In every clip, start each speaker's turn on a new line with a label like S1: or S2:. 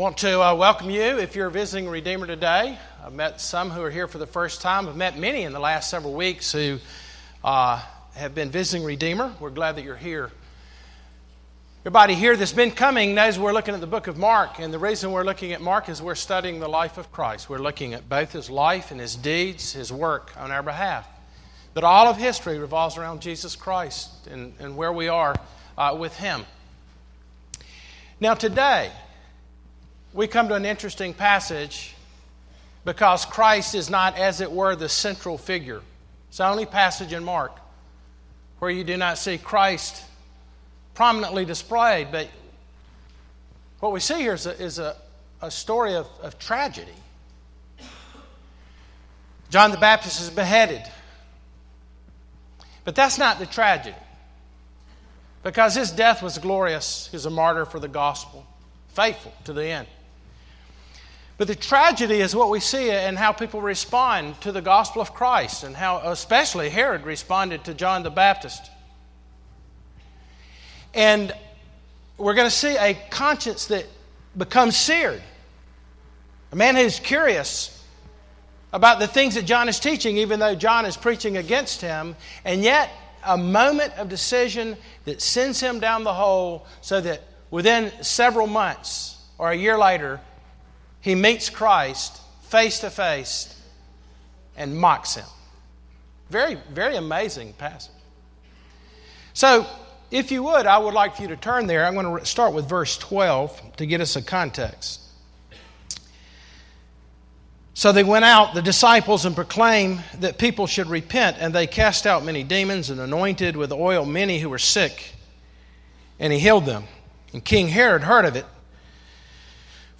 S1: want to uh, welcome you if you're visiting Redeemer today. I've met some who are here for the first time. I've met many in the last several weeks who uh, have been visiting Redeemer. We're glad that you're here. Everybody here that's been coming knows we're looking at the book of Mark, and the reason we're looking at Mark is we're studying the life of Christ. We're looking at both his life and his deeds, his work on our behalf. That all of history revolves around Jesus Christ and, and where we are uh, with him. Now, today, we come to an interesting passage because Christ is not, as it were, the central figure. It's the only passage in Mark where you do not see Christ prominently displayed, but what we see here is a, is a, a story of, of tragedy. John the Baptist is beheaded. But that's not the tragedy. Because his death was glorious. He was a martyr for the gospel, faithful to the end. But the tragedy is what we see and how people respond to the gospel of Christ, and how especially Herod responded to John the Baptist. And we're going to see a conscience that becomes seared. A man who's curious about the things that John is teaching, even though John is preaching against him, and yet a moment of decision that sends him down the hole so that within several months or a year later, he meets Christ face to face and mocks him. Very, very amazing passage. So, if you would, I would like for you to turn there. I'm going to start with verse 12 to get us a context. So they went out, the disciples, and proclaimed that people should repent, and they cast out many demons and anointed with oil many who were sick, and he healed them. And King Herod heard of it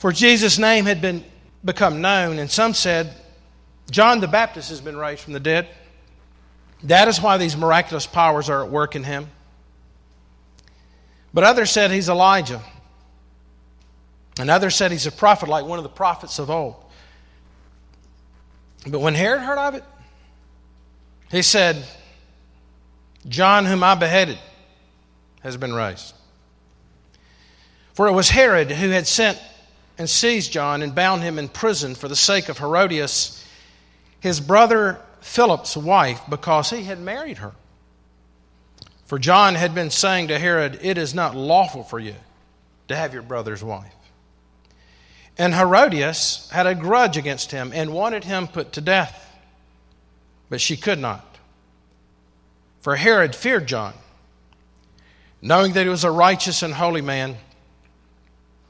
S1: for Jesus' name had been become known, and some said, John the Baptist has been raised from the dead. That is why these miraculous powers are at work in him. But others said he's Elijah. And others said he's a prophet, like one of the prophets of old. But when Herod heard of it, he said, John, whom I beheaded, has been raised. For it was Herod who had sent and seized John and bound him in prison for the sake of Herodias, his brother Philip's wife, because he had married her. For John had been saying to Herod, It is not lawful for you to have your brother's wife. And Herodias had a grudge against him and wanted him put to death. But she could not. For Herod feared John, knowing that he was a righteous and holy man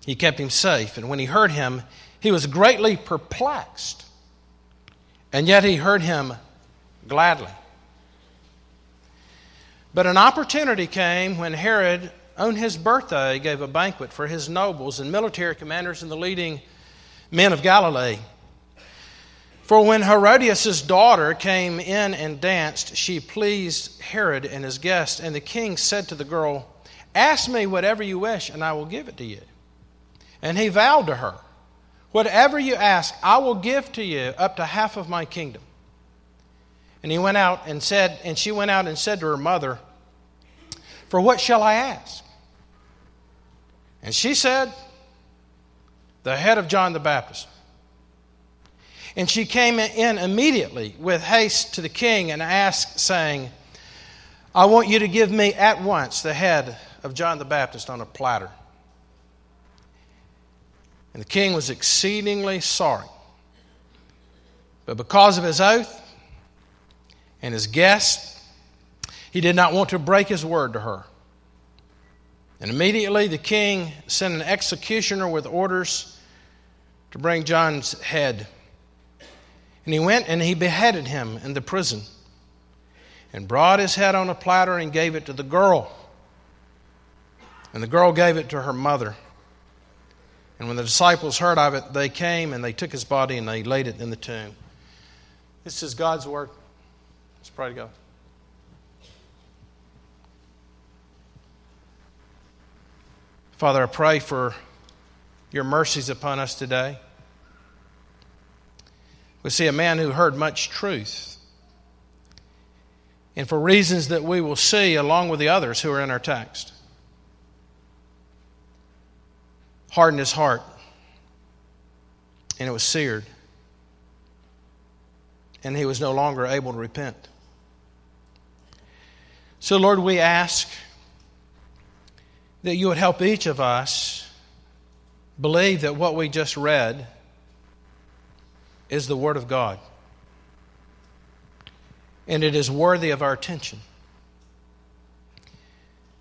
S1: he kept him safe. And when he heard him, he was greatly perplexed. And yet he heard him gladly. But an opportunity came when Herod, on his birthday, gave a banquet for his nobles and military commanders and the leading men of Galilee. For when Herodias' daughter came in and danced, she pleased Herod and his guests. And the king said to the girl, Ask me whatever you wish, and I will give it to you. And he vowed to her, Whatever you ask, I will give to you up to half of my kingdom. And he went out and said, and she went out and said to her mother, For what shall I ask? And she said, The head of John the Baptist. And she came in immediately with haste to the king and asked, saying, I want you to give me at once the head of John the Baptist on a platter. And the king was exceedingly sorry. But because of his oath and his guest, he did not want to break his word to her. And immediately the king sent an executioner with orders to bring John's head. And he went and he beheaded him in the prison and brought his head on a platter and gave it to the girl. And the girl gave it to her mother. And when the disciples heard of it, they came and they took his body and they laid it in the tomb. This is God's word. Let's pray to God. Father, I pray for your mercies upon us today. We see a man who heard much truth. And for reasons that we will see along with the others who are in our text. Hardened his heart. and it was seared. And he was no longer able to repent. So, Lord, we ask that you would help each of us believe that what we just read is the Word of God. And it is worthy of our attention.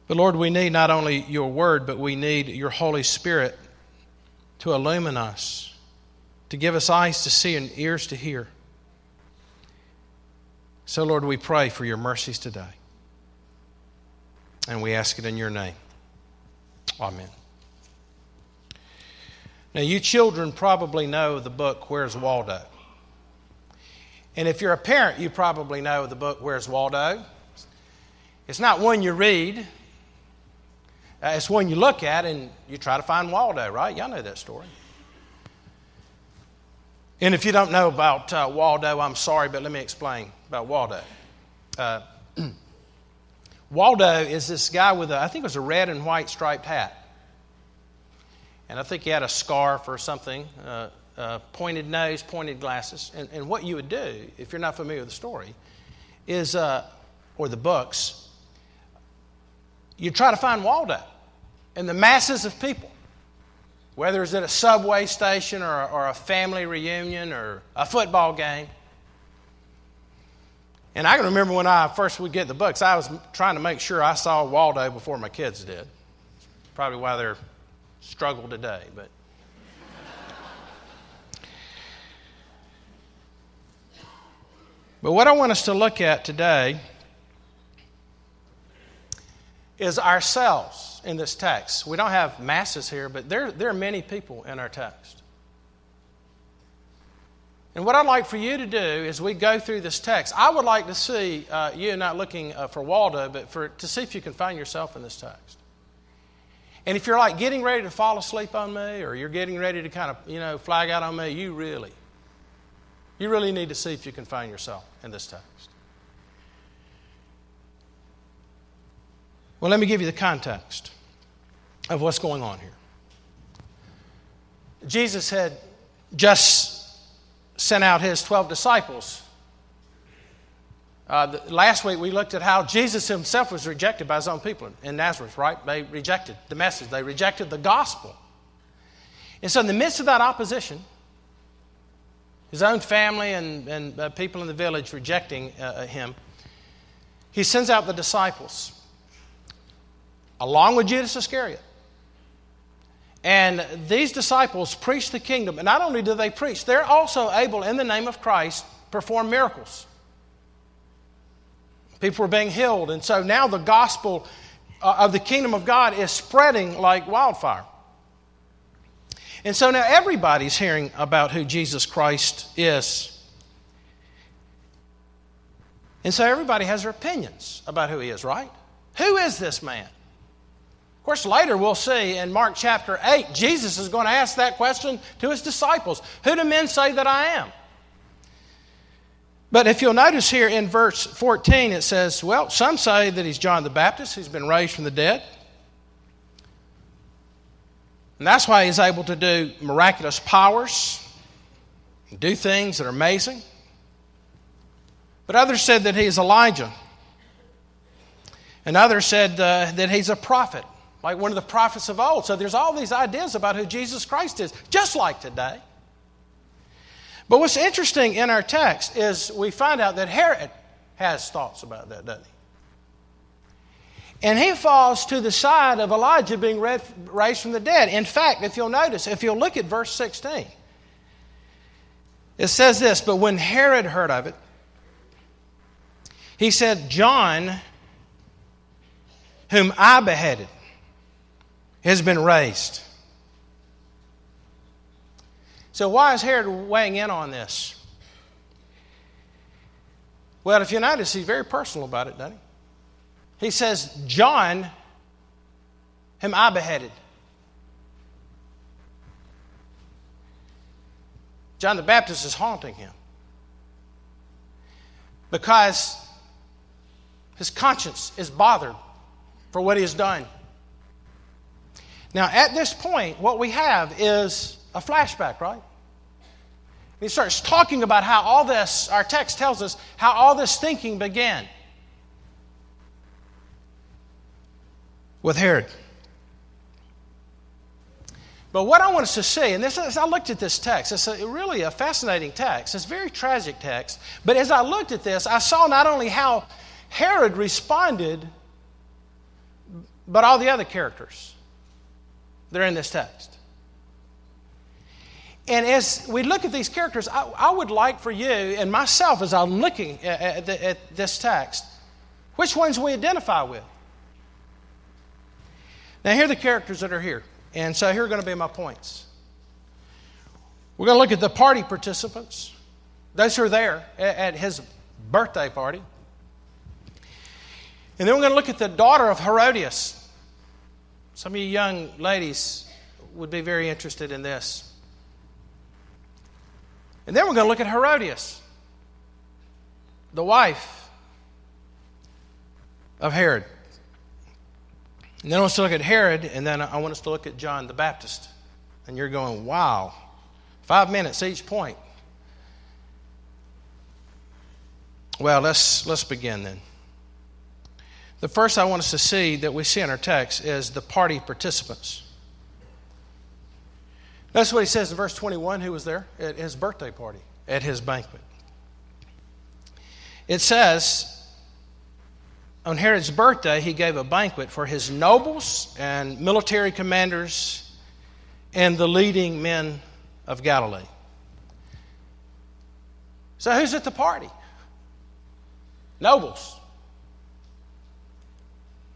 S1: But Lord, we need not only your Word, but we need your Holy Spirit to illumine us, to give us eyes to see and ears to hear. So, Lord, we pray for your mercies today. And we ask it in your name. Amen. Now, you children probably know the book Where's Waldo? And if you're a parent, you probably know the book Where's Waldo? It's not one you read, uh, it's one you look at and you try to find Waldo, right? Y'all know that story. And if you don't know about uh, Waldo, I'm sorry, but let me explain about Waldo. Uh, Waldo is this guy with a, I think it was a red and white striped hat. And I think he had a scarf or something, uh, uh, pointed nose, pointed glasses. And, and, what you would do, if you're not familiar with the story, is, or the books, you try to find Waldo and the masses of people, whether it's at a subway station or, or a family reunion or a football game. And I can remember when I first would get the books, I was trying to make sure I saw Waldo before my kids did. Probably why they're struggle today, but. But what I want us to look at today is ourselves in this text. We don't have masses here, but there, there are many people in our text. And what I'd like for you to do as we go through this text, I would like to see uh, you not looking uh, for Waldo, but for, to see if you can find yourself in this text. And if you're like getting ready to fall asleep on me, or you're getting ready to kind of, you know, flag out on me, you really, you really need to see if you can find yourself in this text. Well, let me give you the context of what's going on here. Jesus had just sent out his 12 disciples. Uh, the, last week we looked at how Jesus himself was rejected by his own people in Nazareth, right? They rejected the message, they rejected the gospel. And so, in the midst of that opposition, his own family and, and uh, people in the village rejecting uh, uh him, he sends out the disciples along with Judas Iscariot. And these disciples preach the kingdom. And not only do they preach, they're also able, in the name of Christ, perform miracles. People were being healed. And so now the gospel uh, of the kingdom of God is spreading like wildfire. And so now everybody's hearing about who Jesus Christ is. And so everybody has their opinions about who he is, right? Who is this man? Of course, later we'll see in Mark chapter 8, Jesus is going to ask that question to his disciples Who do men say that I am? But if you'll notice here in verse 14, it says, Well, some say that he's John the Baptist, he's been raised from the dead. And that's why he's able to do miraculous powers, do things that are amazing. But others said that he is Elijah. And others said uh, that he's a prophet like one of the prophets of old. So there's all these ideas about who Jesus Christ is, just like today. But what's interesting in our text is we find out that Herod has thoughts about that, doesn't he? And he falls to the side of Elijah being raised from the dead. In fact, if you'll notice, if you'll look at verse 16, it says this But when Herod heard of it, he said, John, whom I beheaded, has been raised. So, why is Herod weighing in on this? Well, if you notice, he's very personal about it, doesn't he? He says, John, whom I beheaded. John the Baptist is haunting him because his conscience is bothered for what he has done. Now, at this point, what we have is a flashback, right? He starts talking about how all this, our text tells us, how all this thinking began with Herod. But what I want us to see, and this, as I looked at this text, it's a, really a fascinating text. It's a very tragic text. But as I looked at this, I saw not only how Herod responded, but all the other characters that are in this text. And as we look at these characters, I, I would like for you and myself, as I'm looking at, at, at this text, which ones we identify with. Now, here are the characters that are here. And so here are going to be my points. We're going to look at the party participants, those who are there at his birthday party. And then we're going to look at the daughter of Herodias. Some of you young ladies would be very interested in this. And then we're going to look at Herodias, the wife of Herod. And then I want us to look at Herod, and then I want us to look at John the Baptist. And you're going, wow, five minutes each point. Well, let's, let's begin then. The first I want us to see that we see in our text is the party participants. That's what he says in verse 21 who was there at his birthday party, at his banquet. It says, on Herod's birthday, he gave a banquet for his nobles and military commanders and the leading men of Galilee. So, who's at the party? Nobles.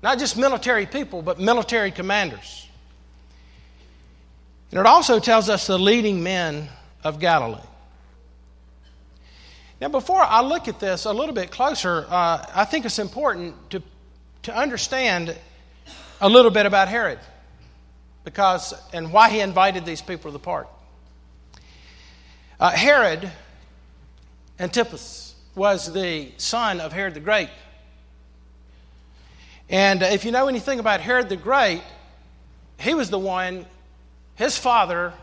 S1: Not just military people, but military commanders. And it also tells us the leading men of Galilee. Now, before I look at this a little bit closer, uh, I think it's important to, to understand a little bit about Herod because and why he invited these people to the party. Uh, Herod Antipas was the son of Herod the Great. And if you know anything about Herod the Great, he was the one, his father,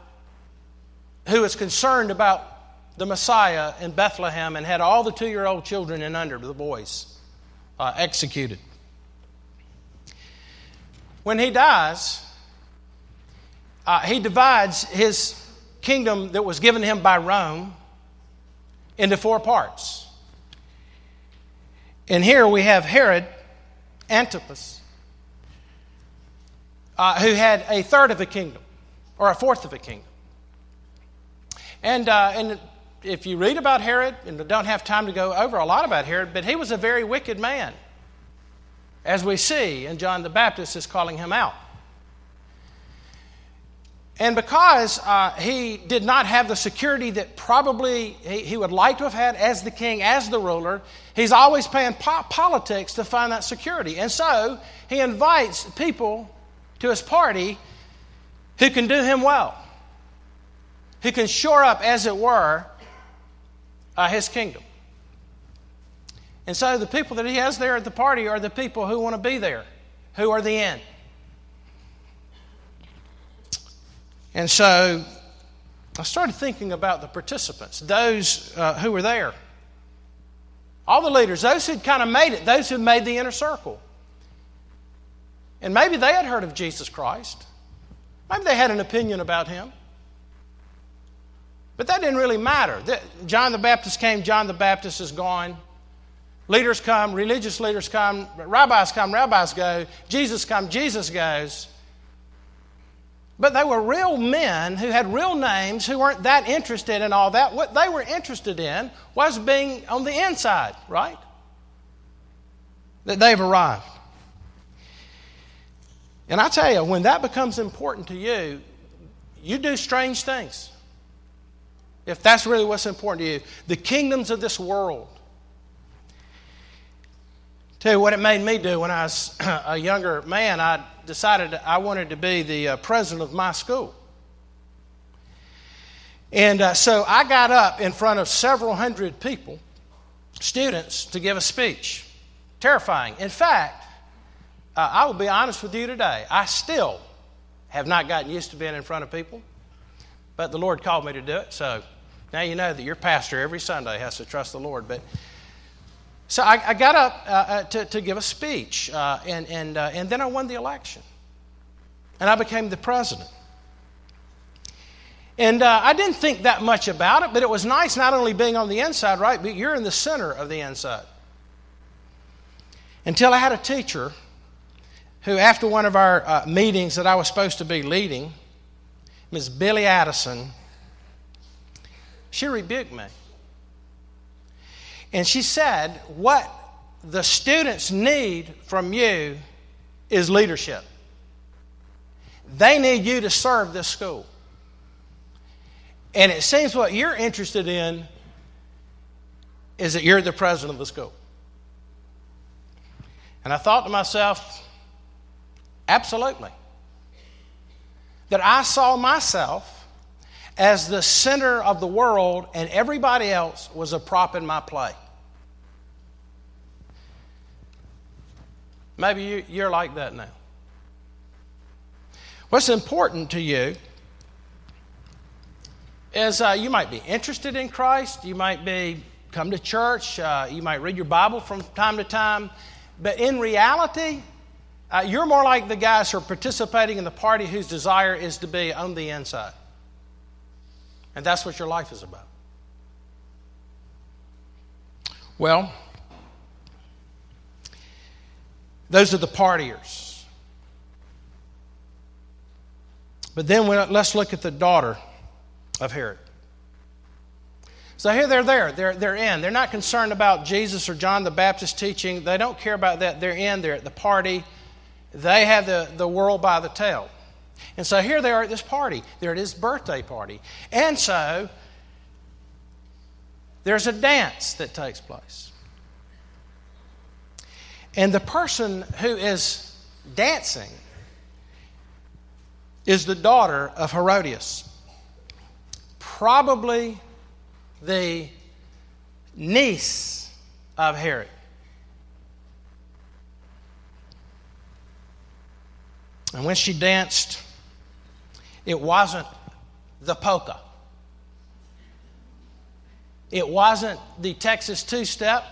S1: who was concerned about the Messiah in Bethlehem and had all the two year old children and under, the boys, uh, executed. When he dies, uh, he divides his kingdom that was given him by Rome into four parts. And here we have Herod Antipas, uh, who had a third of a kingdom, or a fourth of a kingdom. And, uh, and if you read about Herod, and don't have time to go over a lot about Herod, but he was a very wicked man, as we see, and John the Baptist is calling him out. And because uh, he did not have the security that probably he, he, would like to have had as the king, as the ruler, he's always playing po- politics to find that security. And so he invites people to his party who can do him well, who can shore up, as it were, uh, his kingdom. And so the people that he has there at the party are the people who want to be there, who are the end. And so I started thinking about the participants, those uh, who were there. All the leaders, those who'd kind of made it, those who made the inner circle. And maybe they had heard of Jesus Christ. Maybe they had an opinion about him. But that didn't really matter. John the Baptist came, John the Baptist is gone. Leaders come, religious leaders come, rabbis come, rabbis go. Jesus come, Jesus goes. But they were real men who had real names who weren't that interested in all that. What they were interested in was being on the inside, right? That they've arrived. And I tell you, when that becomes important to you, you do strange things if that's really what's important to you. The kingdoms of this world. Tell you what it made me do when I was a younger man. I decided I wanted to be the uh, president of my school. And uh, so I got up in front of several hundred people, students, to give a speech. Terrifying. In fact, uh, I will be honest with you today. I still have not gotten used to being in front of people, but the Lord called me to do it, so Now you know that your pastor every Sunday has to trust the Lord. But so I, I got up uh, uh, to, to give a speech, uh, and, and, uh, and then I won the election. And I became the president. And I didn't think that much about it, but it was nice not only being on the inside, right, but you're in the center of the inside. Until I had a teacher who, after one of our meetings that I was supposed to be leading, Ms. Billy Addison, she rebuked me. And she said, What the students need from you is leadership. They need you to serve this school. And it seems what you're interested in is that you're the president of the school. And I thought to myself, absolutely. That I saw myself as the center of the world and everybody else was a prop in my play. Maybe you, are like that now. What's important to you is uh, you might be interested in Christ, you might be come to church, uh, you might read your Bible from time to time, but in reality, uh, you're more like the guys who are participating in the party whose desire is to be on the inside. And that's what your life is about. Well, those are the partiers. But then let's look at the daughter of Herod. So here they're there. They're, they're in. They're not concerned about Jesus or John the Baptist teaching. They don't care about that. They're in. They're at the party. They have the, the world by the tail. And so here they are at this party. They're at his birthday party. And so there's a dance that takes place. And the person who is dancing is the daughter of Herodias, probably the niece of Herod. And when she danced, it wasn't the polka. It wasn't the Texas two step.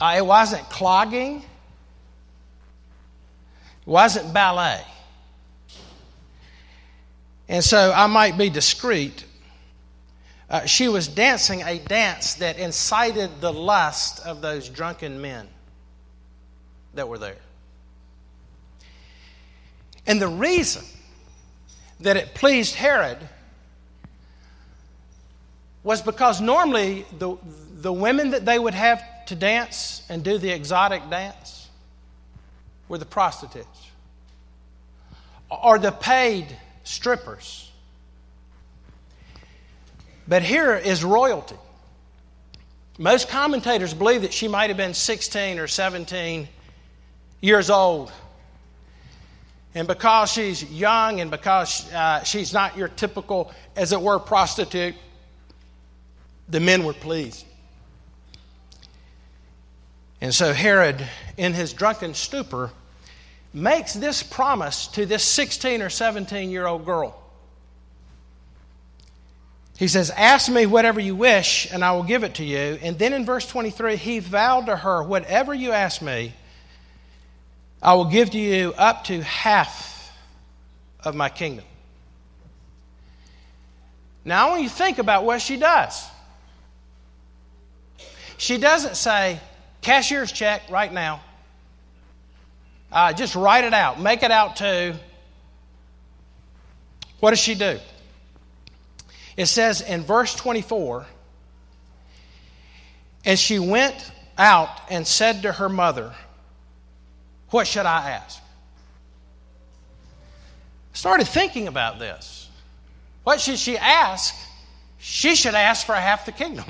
S1: Uh, it wasn't clogging. It wasn't ballet. And so I might be discreet. Uh, she was dancing a dance that incited the lust of those drunken men that were there. And the reason that it pleased Herod was because normally the, the women that they would have to dance and do the exotic dance were the prostitutes or the paid strippers. But here is royalty. Most commentators believe that she might have been 16 or 17 years old and because she's young and because uh, she's not your typical, as it were, prostitute, the men were pleased. And so Herod, in his drunken stupor, makes this promise to this 16 or 17 year old girl. He says, Ask me whatever you wish, and I will give it to you. And then in verse 23, he vowed to her, Whatever you ask me, I will give to you up to half of my kingdom. Now, I want you to think about what she does. She doesn't say, cashier's check right now. Uh, just write it out, make it out to. What does she do? It says in verse 24, and she went out and said to her mother, what should I ask? Started thinking about this. What should she ask? She should ask for half the kingdom.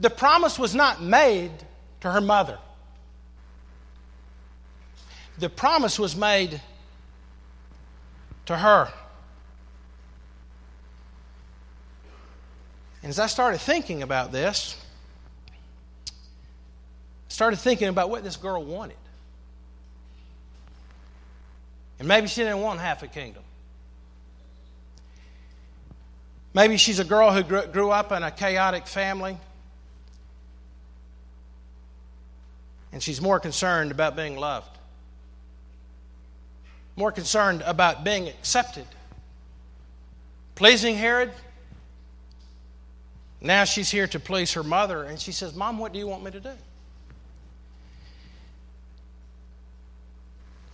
S1: The promise was not made to her mother. The promise was made to her. And as I started thinking about this, started thinking about what this girl wanted. And maybe she didn't want half a kingdom. Maybe she's a girl who grew up in a chaotic family. And she's more concerned about being loved, more concerned about being accepted. Pleasing Herod. Now she's here to please her mother, and she says, Mom, what do you want me to do?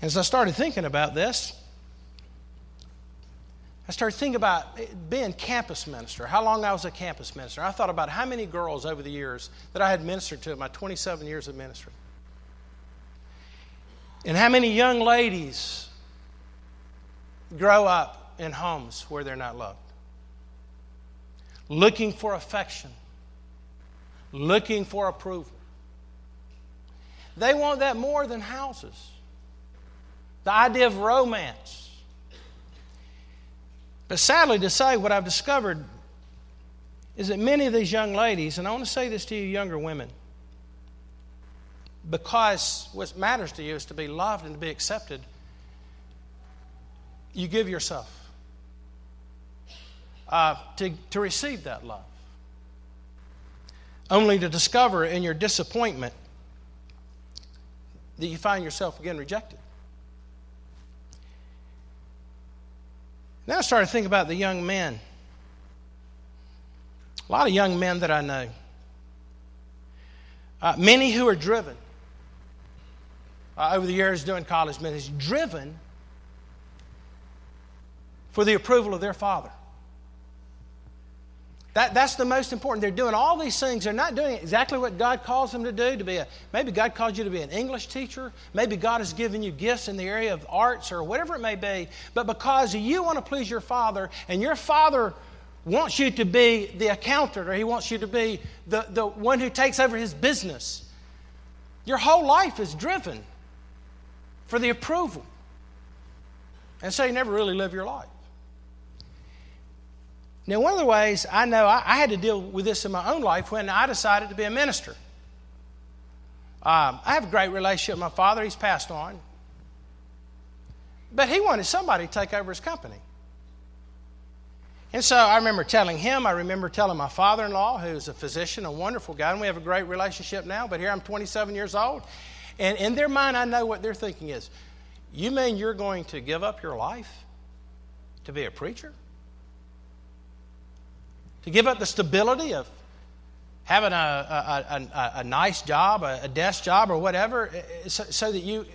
S1: As I started thinking about this, I started thinking about being campus minister, how long I was a campus minister. I thought about how many girls over the years that I had ministered to in my 27 years of ministry. And how many young ladies grow up in homes where they're not loved? Looking for affection, looking for approval. They want that more than houses. The idea of romance but sadly to say, what I've discovered is that many of these young ladies, and I want to say this to you, younger women, because what matters to you is to be loved and to be accepted, you give yourself uh, to, to receive that love. Only to discover in your disappointment that you find yourself again rejected. Then I started thinking about the young men. A lot of young men that I know. Uh, many who are driven uh, over the years doing college ministry, driven for the approval of their father. That, that's the most important. They're doing all these things. They're not doing exactly what God calls them to do. To be a maybe God calls you to be an English teacher. Maybe God has given you gifts in the area of arts or whatever it may be. But because you want to please your father, and your father wants you to be the accountant, or he wants you to be the, the one who takes over his business, your whole life is driven for the approval. And so you never really live your life. Now, one of the ways I know I, I had to deal with this in my own life when I decided to be a minister. Um, I have a great relationship with my father, he's passed on. But he wanted somebody to take over his company. And so I remember telling him, I remember telling my father in law, who's a physician, a wonderful guy, and we have a great relationship now, but here I'm 27 years old. And in their mind, I know what their thinking is. You mean you're going to give up your life to be a preacher? To give up the stability of having a, a, a, a nice job, a, desk job, or whatever, eh, eh, so, so that you,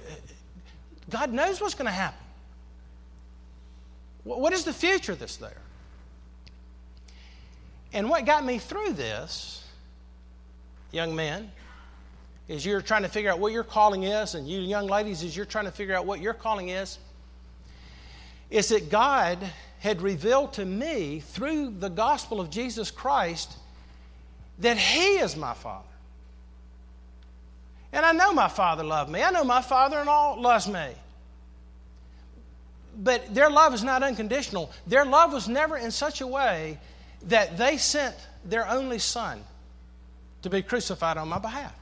S1: God knows what's going to happen. What is the future that's there? And what got me through this, young men, is you're trying to figure out what your calling is, and you young ladies, as you're trying to figure out what your calling is, is that God had revealed to me through the gospel of Jesus Christ that He is my Father. And I know my Father loved me. I know my Father in law loves me. But their love is not unconditional. Their love was never in such a way that they sent their only son to be crucified on my behalf.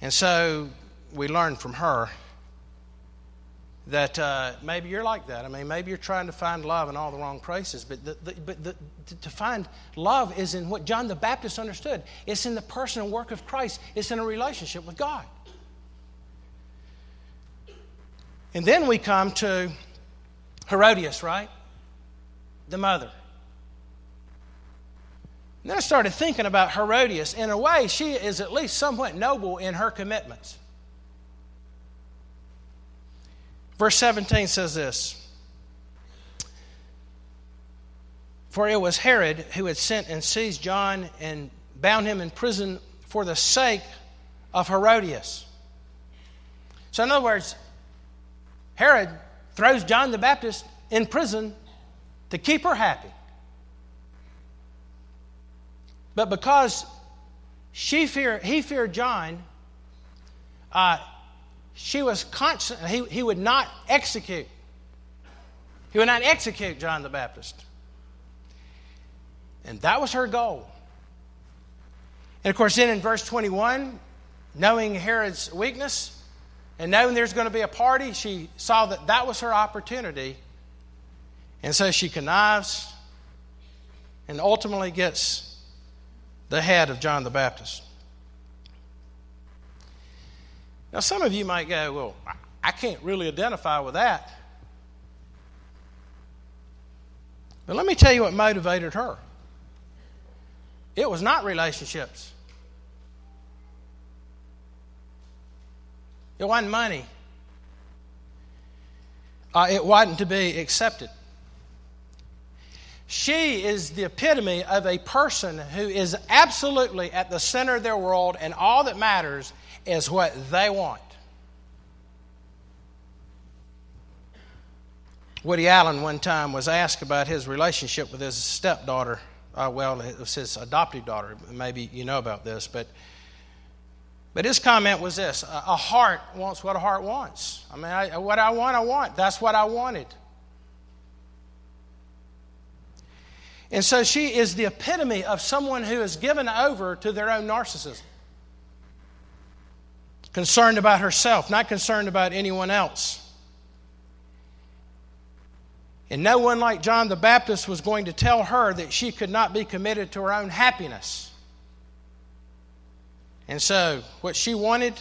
S1: And so we learned from her that uh, maybe you're like that. I mean, maybe you're trying to find love in all the wrong places, but, the, the, but the, to find love is in what John the Baptist understood it's in the person and work of Christ, it's in a relationship with God. And then we come to Herodias, right? The mother. And then I started thinking about Herodias. In a way, she is at least somewhat noble in her commitments. Verse 17 says this For it was Herod who had sent and seized John and bound him in prison for the sake of Herodias. So, in other words, Herod throws John the Baptist in prison to keep her happy. But because she fear, he feared John, uh, she was constant, he, he would not execute. He would not execute John the Baptist. And that was her goal. And of course, then in verse 21, knowing Herod's weakness, And knowing there's going to be a party, she saw that that was her opportunity. And so she connives and ultimately gets the head of John the Baptist. Now, some of you might go, Well, I can't really identify with that. But let me tell you what motivated her it was not relationships, it wasn't money, uh, it wasn't to be accepted. She is the epitome of a person who is absolutely at the center of their world, and all that matters is what they want. Woody Allen one time was asked about his relationship with his stepdaughter. Uh, well, it was his adopted daughter. Maybe you know about this, but but his comment was this: a heart wants what a heart wants. I mean, I, what I want, I want. That's what I wanted. And so she is the epitome of someone who is given over to their own narcissism. Concerned about herself, not concerned about anyone else. And no one like John the Baptist was going to tell her that she could not be committed to her own happiness. And so, what she wanted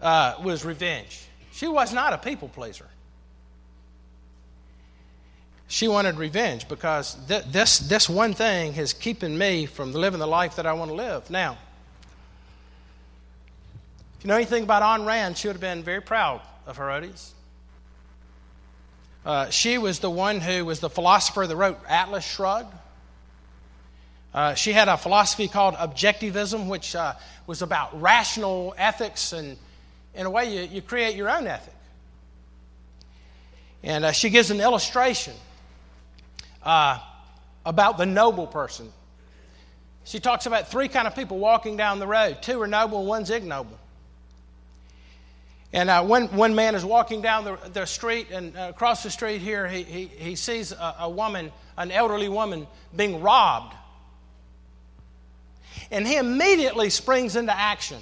S1: uh, was revenge. She was not a people pleaser. She wanted revenge because th- this, this one thing is keeping me from living the life that I want to live. Now, if you know anything about Ayn Rand, she would have been very proud of Herodias. Uh, she was the one who was the philosopher that wrote Atlas Shrugged. Uh, she had a philosophy called objectivism, which uh, was about rational ethics, and in a way, you, you create your own ethic. And uh, she gives an illustration uh, about the noble person. She talks about three kind of people walking down the road. Two are noble, one's ignoble. And uh, one, one man is walking down the, the street, and uh, across the street here, he, he, he sees a, a, woman, an elderly woman, being robbed. And he immediately springs into action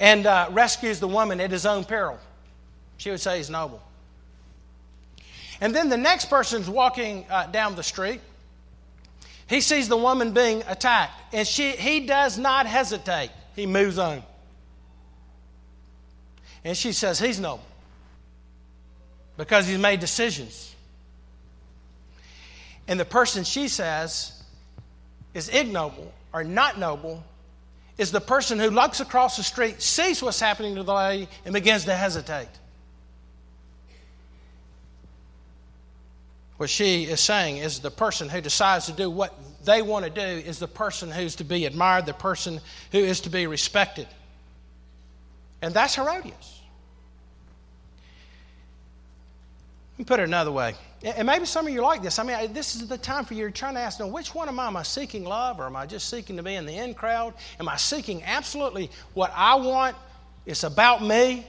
S1: and uh, rescues the woman at his own peril. She would say he's noble. And then the next person's walking uh, down the street. He sees the woman being attacked, and she, he does not hesitate. He moves on. And she says, He's noble because he's made decisions. And the person she says is ignoble or not noble is the person who looks across the street, sees what's happening to the lady, and begins to hesitate. What she is saying is the person who decides to do what they want to do is the person who's to be admired, the person who is to be respected. And that's Herodias. Let me put it another way. And maybe some of you are like this. I mean, this is the time for you trying to ask, now, which one am I? Am I seeking love or am I just seeking to be in the in crowd? Am I seeking absolutely what I want? It's about me.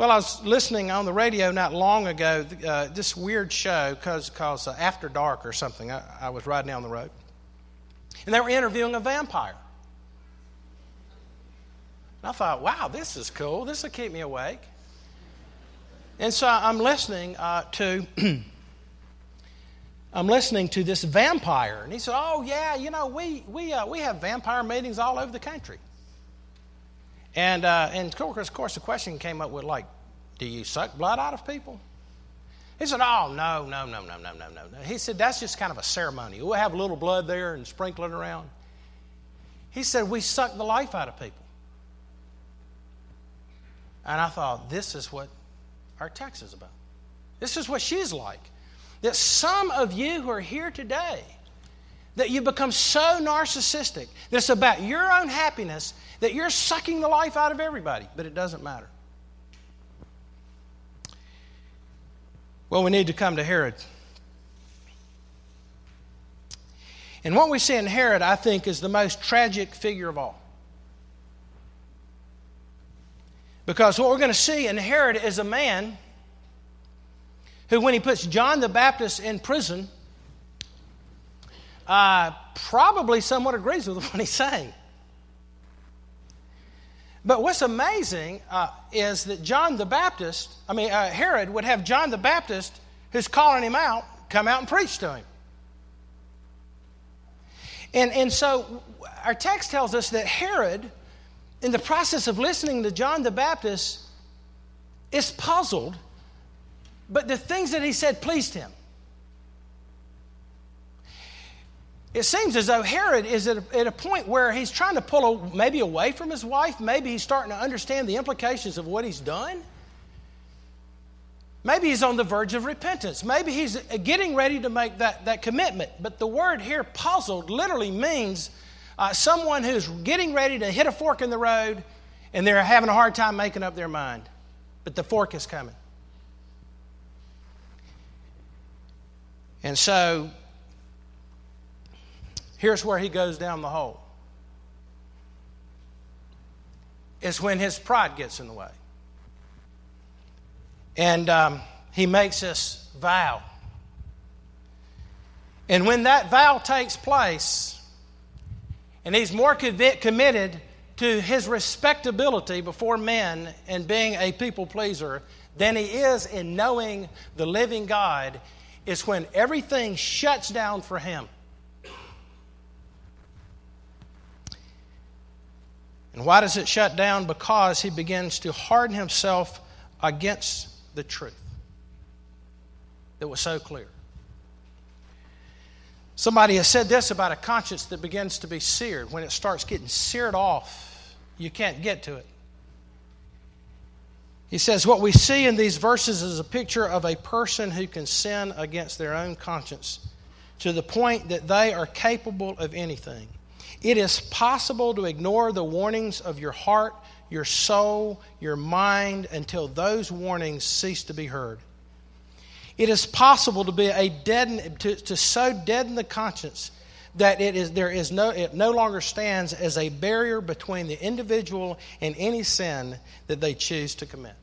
S1: Well, I was listening on the radio not long ago, uh, this weird show called uh, After Dark or something. I, I was riding down the road. And they were interviewing a vampire. And I thought, wow, this is cool. This will keep me awake. And so I'm listening uh, to. I'm listening to this vampire, and he said, "Oh yeah, you know we we uh, we have vampire meetings all over the country." And, uh, and of course, the question came up with, like, do you suck blood out of people? He said, oh, no, no, no, no, no, no, no. He said, that's just kind of a ceremony. We'll have a little blood there and sprinkle it around. He said, we suck the life out of people. And I thought, this is what our text is about. This is what she's like. That some of you who are here today, that you become so narcissistic that it's about your own happiness that you're sucking the life out of everybody, but it doesn't matter. Well, we need to come to Herod. And what we see in Herod, I think, is the most tragic figure of all. Because what we're going to see in Herod is a man who, when he puts John the Baptist in prison, uh, probably somewhat agrees with what he's saying. But what's amazing uh, is that John the Baptist, I mean, uh, Herod would have John the Baptist, who's calling him out, come out and preach to him. And, and so our text tells us that Herod, in the process of listening to John the Baptist, is puzzled, but the things that he said pleased him. It seems as though Herod is at a, at a point where he's trying to pull a, maybe away from his wife. Maybe he's starting to understand the implications of what he's done. Maybe he's on the verge of repentance. Maybe he's getting ready to make that, that commitment. But the word here, puzzled, literally means uh, someone who's getting ready to hit a fork in the road and they're having a hard time making up their mind. But the fork is coming. And so, here's where he goes down the hole. It's when his pride gets in the way. And um, he makes this vow. And when that vow takes place, and he's more committed to his respectability before men and being a people pleaser than he is in knowing the living God, is when everything shuts down for him. And why does it shut down? Because he begins to harden himself against the truth that was so clear. Somebody has said this about a conscience that begins to be seared. When it starts getting seared off, you can't get to it. He says, What we see in these verses is a picture of a person who can sin against their own conscience to the point that they are capable of anything. It is possible to ignore the warnings of your heart your soul, your mind, until those warnings cease to be heard. It is possible to be a deaden, to, to so deaden the conscience that it is there is no it no longer stands as a barrier between the individual and any sin that they choose to commit.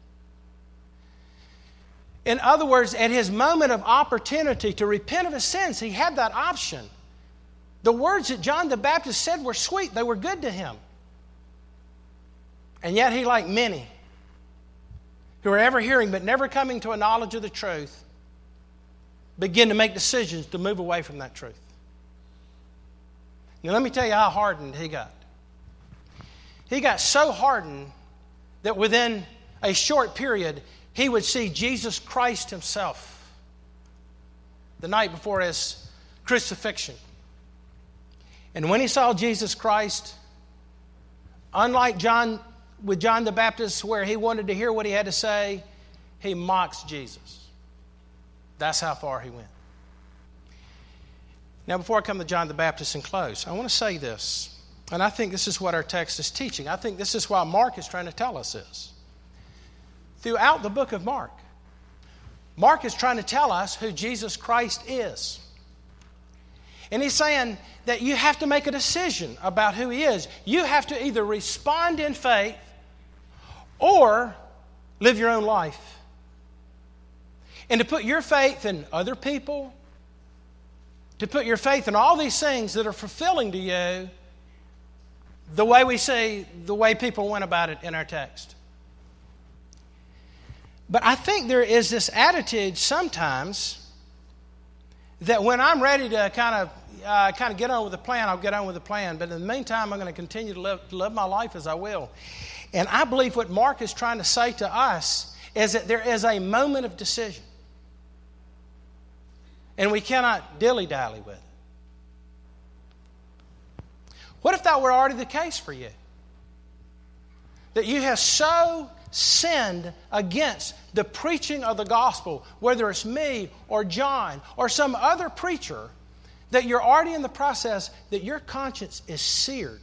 S1: In other words, at his moment of opportunity to repent of his sins, he had that option. The words that John the Baptist said were sweet, they were good to him. And yet, he, like many who are ever hearing but never coming to a knowledge of the truth, begin to make decisions to move away from that truth. Now, let me tell you how hardened he got. He got so hardened that within a short period, he would see Jesus Christ himself the night before his crucifixion. And when he saw Jesus Christ, unlike John with John the Baptist where he wanted to hear what he had to say, he mocks Jesus. That's how far he went. Now, before I come to John the Baptist and close, I want to say this. And I think this is what our text is teaching. I think this is why Mark is trying to tell us this. Throughout the book of Mark, Mark is trying to tell us who Jesus Christ is. And he's saying that you have to make a decision about who he is. You have to either respond in faith or live your own life. And to put your faith in other people, to put your faith in all these things that are fulfilling to you the way we see, the way people went about it in our text. But I think there is this attitude sometimes that when I'm ready to kind of uh, kind of get on with the plan, I'll get on with the plan. But in the meantime, I'm going to continue to live, live my life as I will. And I believe what Mark is trying to say to us is that there is a moment of decision. And we cannot dilly dally with it. What if that were already the case for you? That you have so sinned against the preaching of the gospel, whether it's me or John or some other preacher, that you're already in the process that your conscience is seared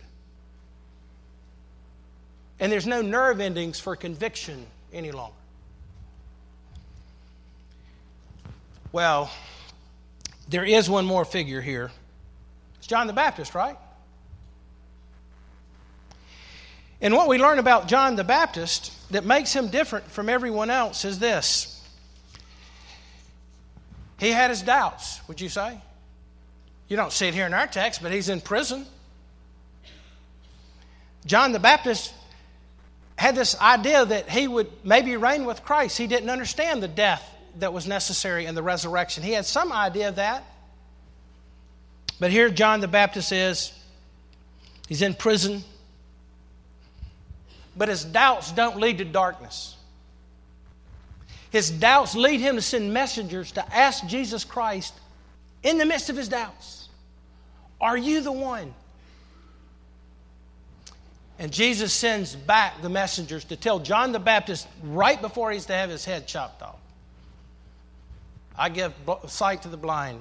S1: and there's no nerve endings for conviction any longer. Well, there is one more figure here. It's John the Baptist, right? And what we learn about John the Baptist that makes him different from everyone else is this. He had his doubts, would you say? You don't see it here in our text, but he's in prison. John the Baptist had this idea that he would maybe reign with Christ. He didn't understand the death that was necessary in the resurrection. He had some idea of that. But here John the Baptist is. He's in prison. But his doubts don't lead to darkness. His doubts lead him to send messengers to ask Jesus Christ in the midst of his doubts Are you the one? And Jesus sends back the messengers to tell John the Baptist right before he's to have his head chopped off I give sight to the blind,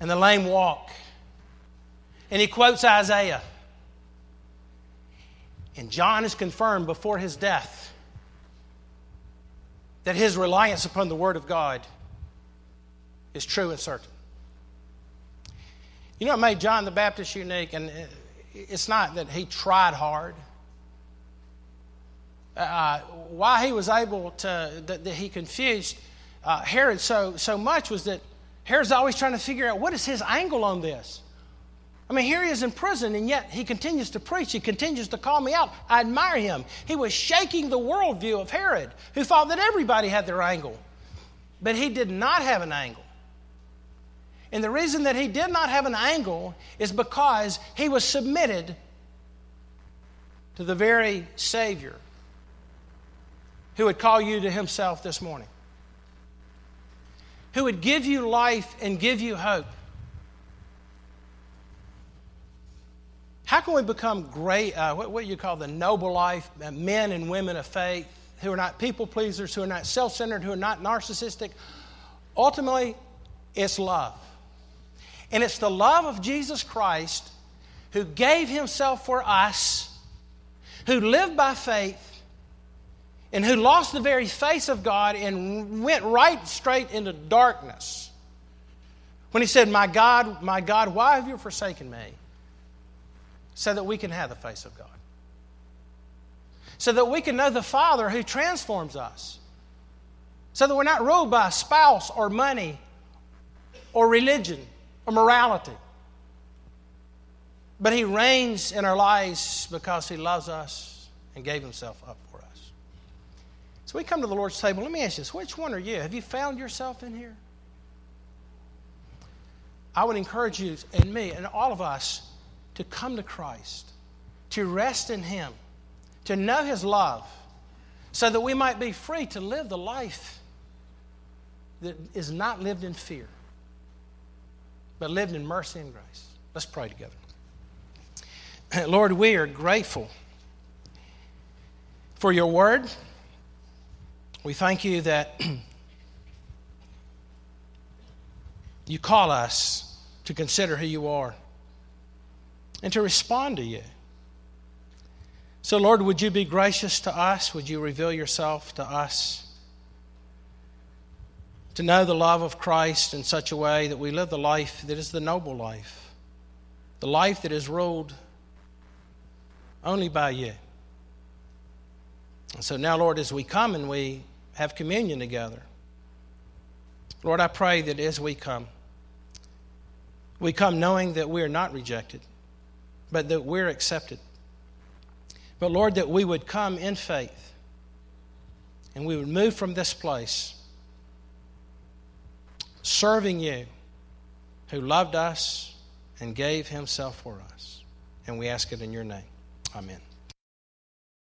S1: and the lame walk. And he quotes Isaiah. And John is confirmed before his death that his reliance upon the Word of God is true and certain. You know what made John the Baptist unique? And it's not that he tried hard. Uh, why he was able to, that, that he confused uh, Herod so, so much was that Herod's always trying to figure out what is his angle on this. I mean, here he is in prison, and yet he continues to preach. He continues to call me out. I admire him. He was shaking the worldview of Herod, who thought that everybody had their angle. But he did not have an angle. And the reason that he did not have an angle is because he was submitted to the very Savior who would call you to himself this morning who would give you life and give you hope. How can we become great, uh, what, what you call the noble life, uh, men and women of faith who are not people pleasers, who are not self centered, who are not narcissistic? Ultimately, it's love. And it's the love of Jesus Christ who gave himself for us, who lived by faith, and who lost the very face of God and went right straight into darkness. When he said, My God, my God, why have you forsaken me? So that we can have the face of God. So that we can know the Father who transforms us. So that we're not ruled by a spouse or money or religion or morality. But he reigns in our lives because he loves us and gave himself up for us. So we come to the Lord's table. Let me ask you this which one are you? Have you found yourself in here? I would encourage you and me and all of us to come to Christ, to rest in Him, to know His love, so that we might be free to live the life that is not lived in fear, but lived in mercy and grace. Let's pray together. Lord, we are grateful for your word. We thank you that you call us to consider who you are and to respond to you. So, Lord, would you be gracious to us? Would you reveal yourself to us? To know the love of Christ in such a way that we live the life that is the noble life, the life that is ruled only by you. And so now, Lord, as we come and we have communion together. Lord, I pray that as we come, we come knowing that we are not rejected, but that we're accepted. But Lord, that we would come in faith and we would move from this place serving you who loved us and gave himself for us. And we ask it in your name. Amen.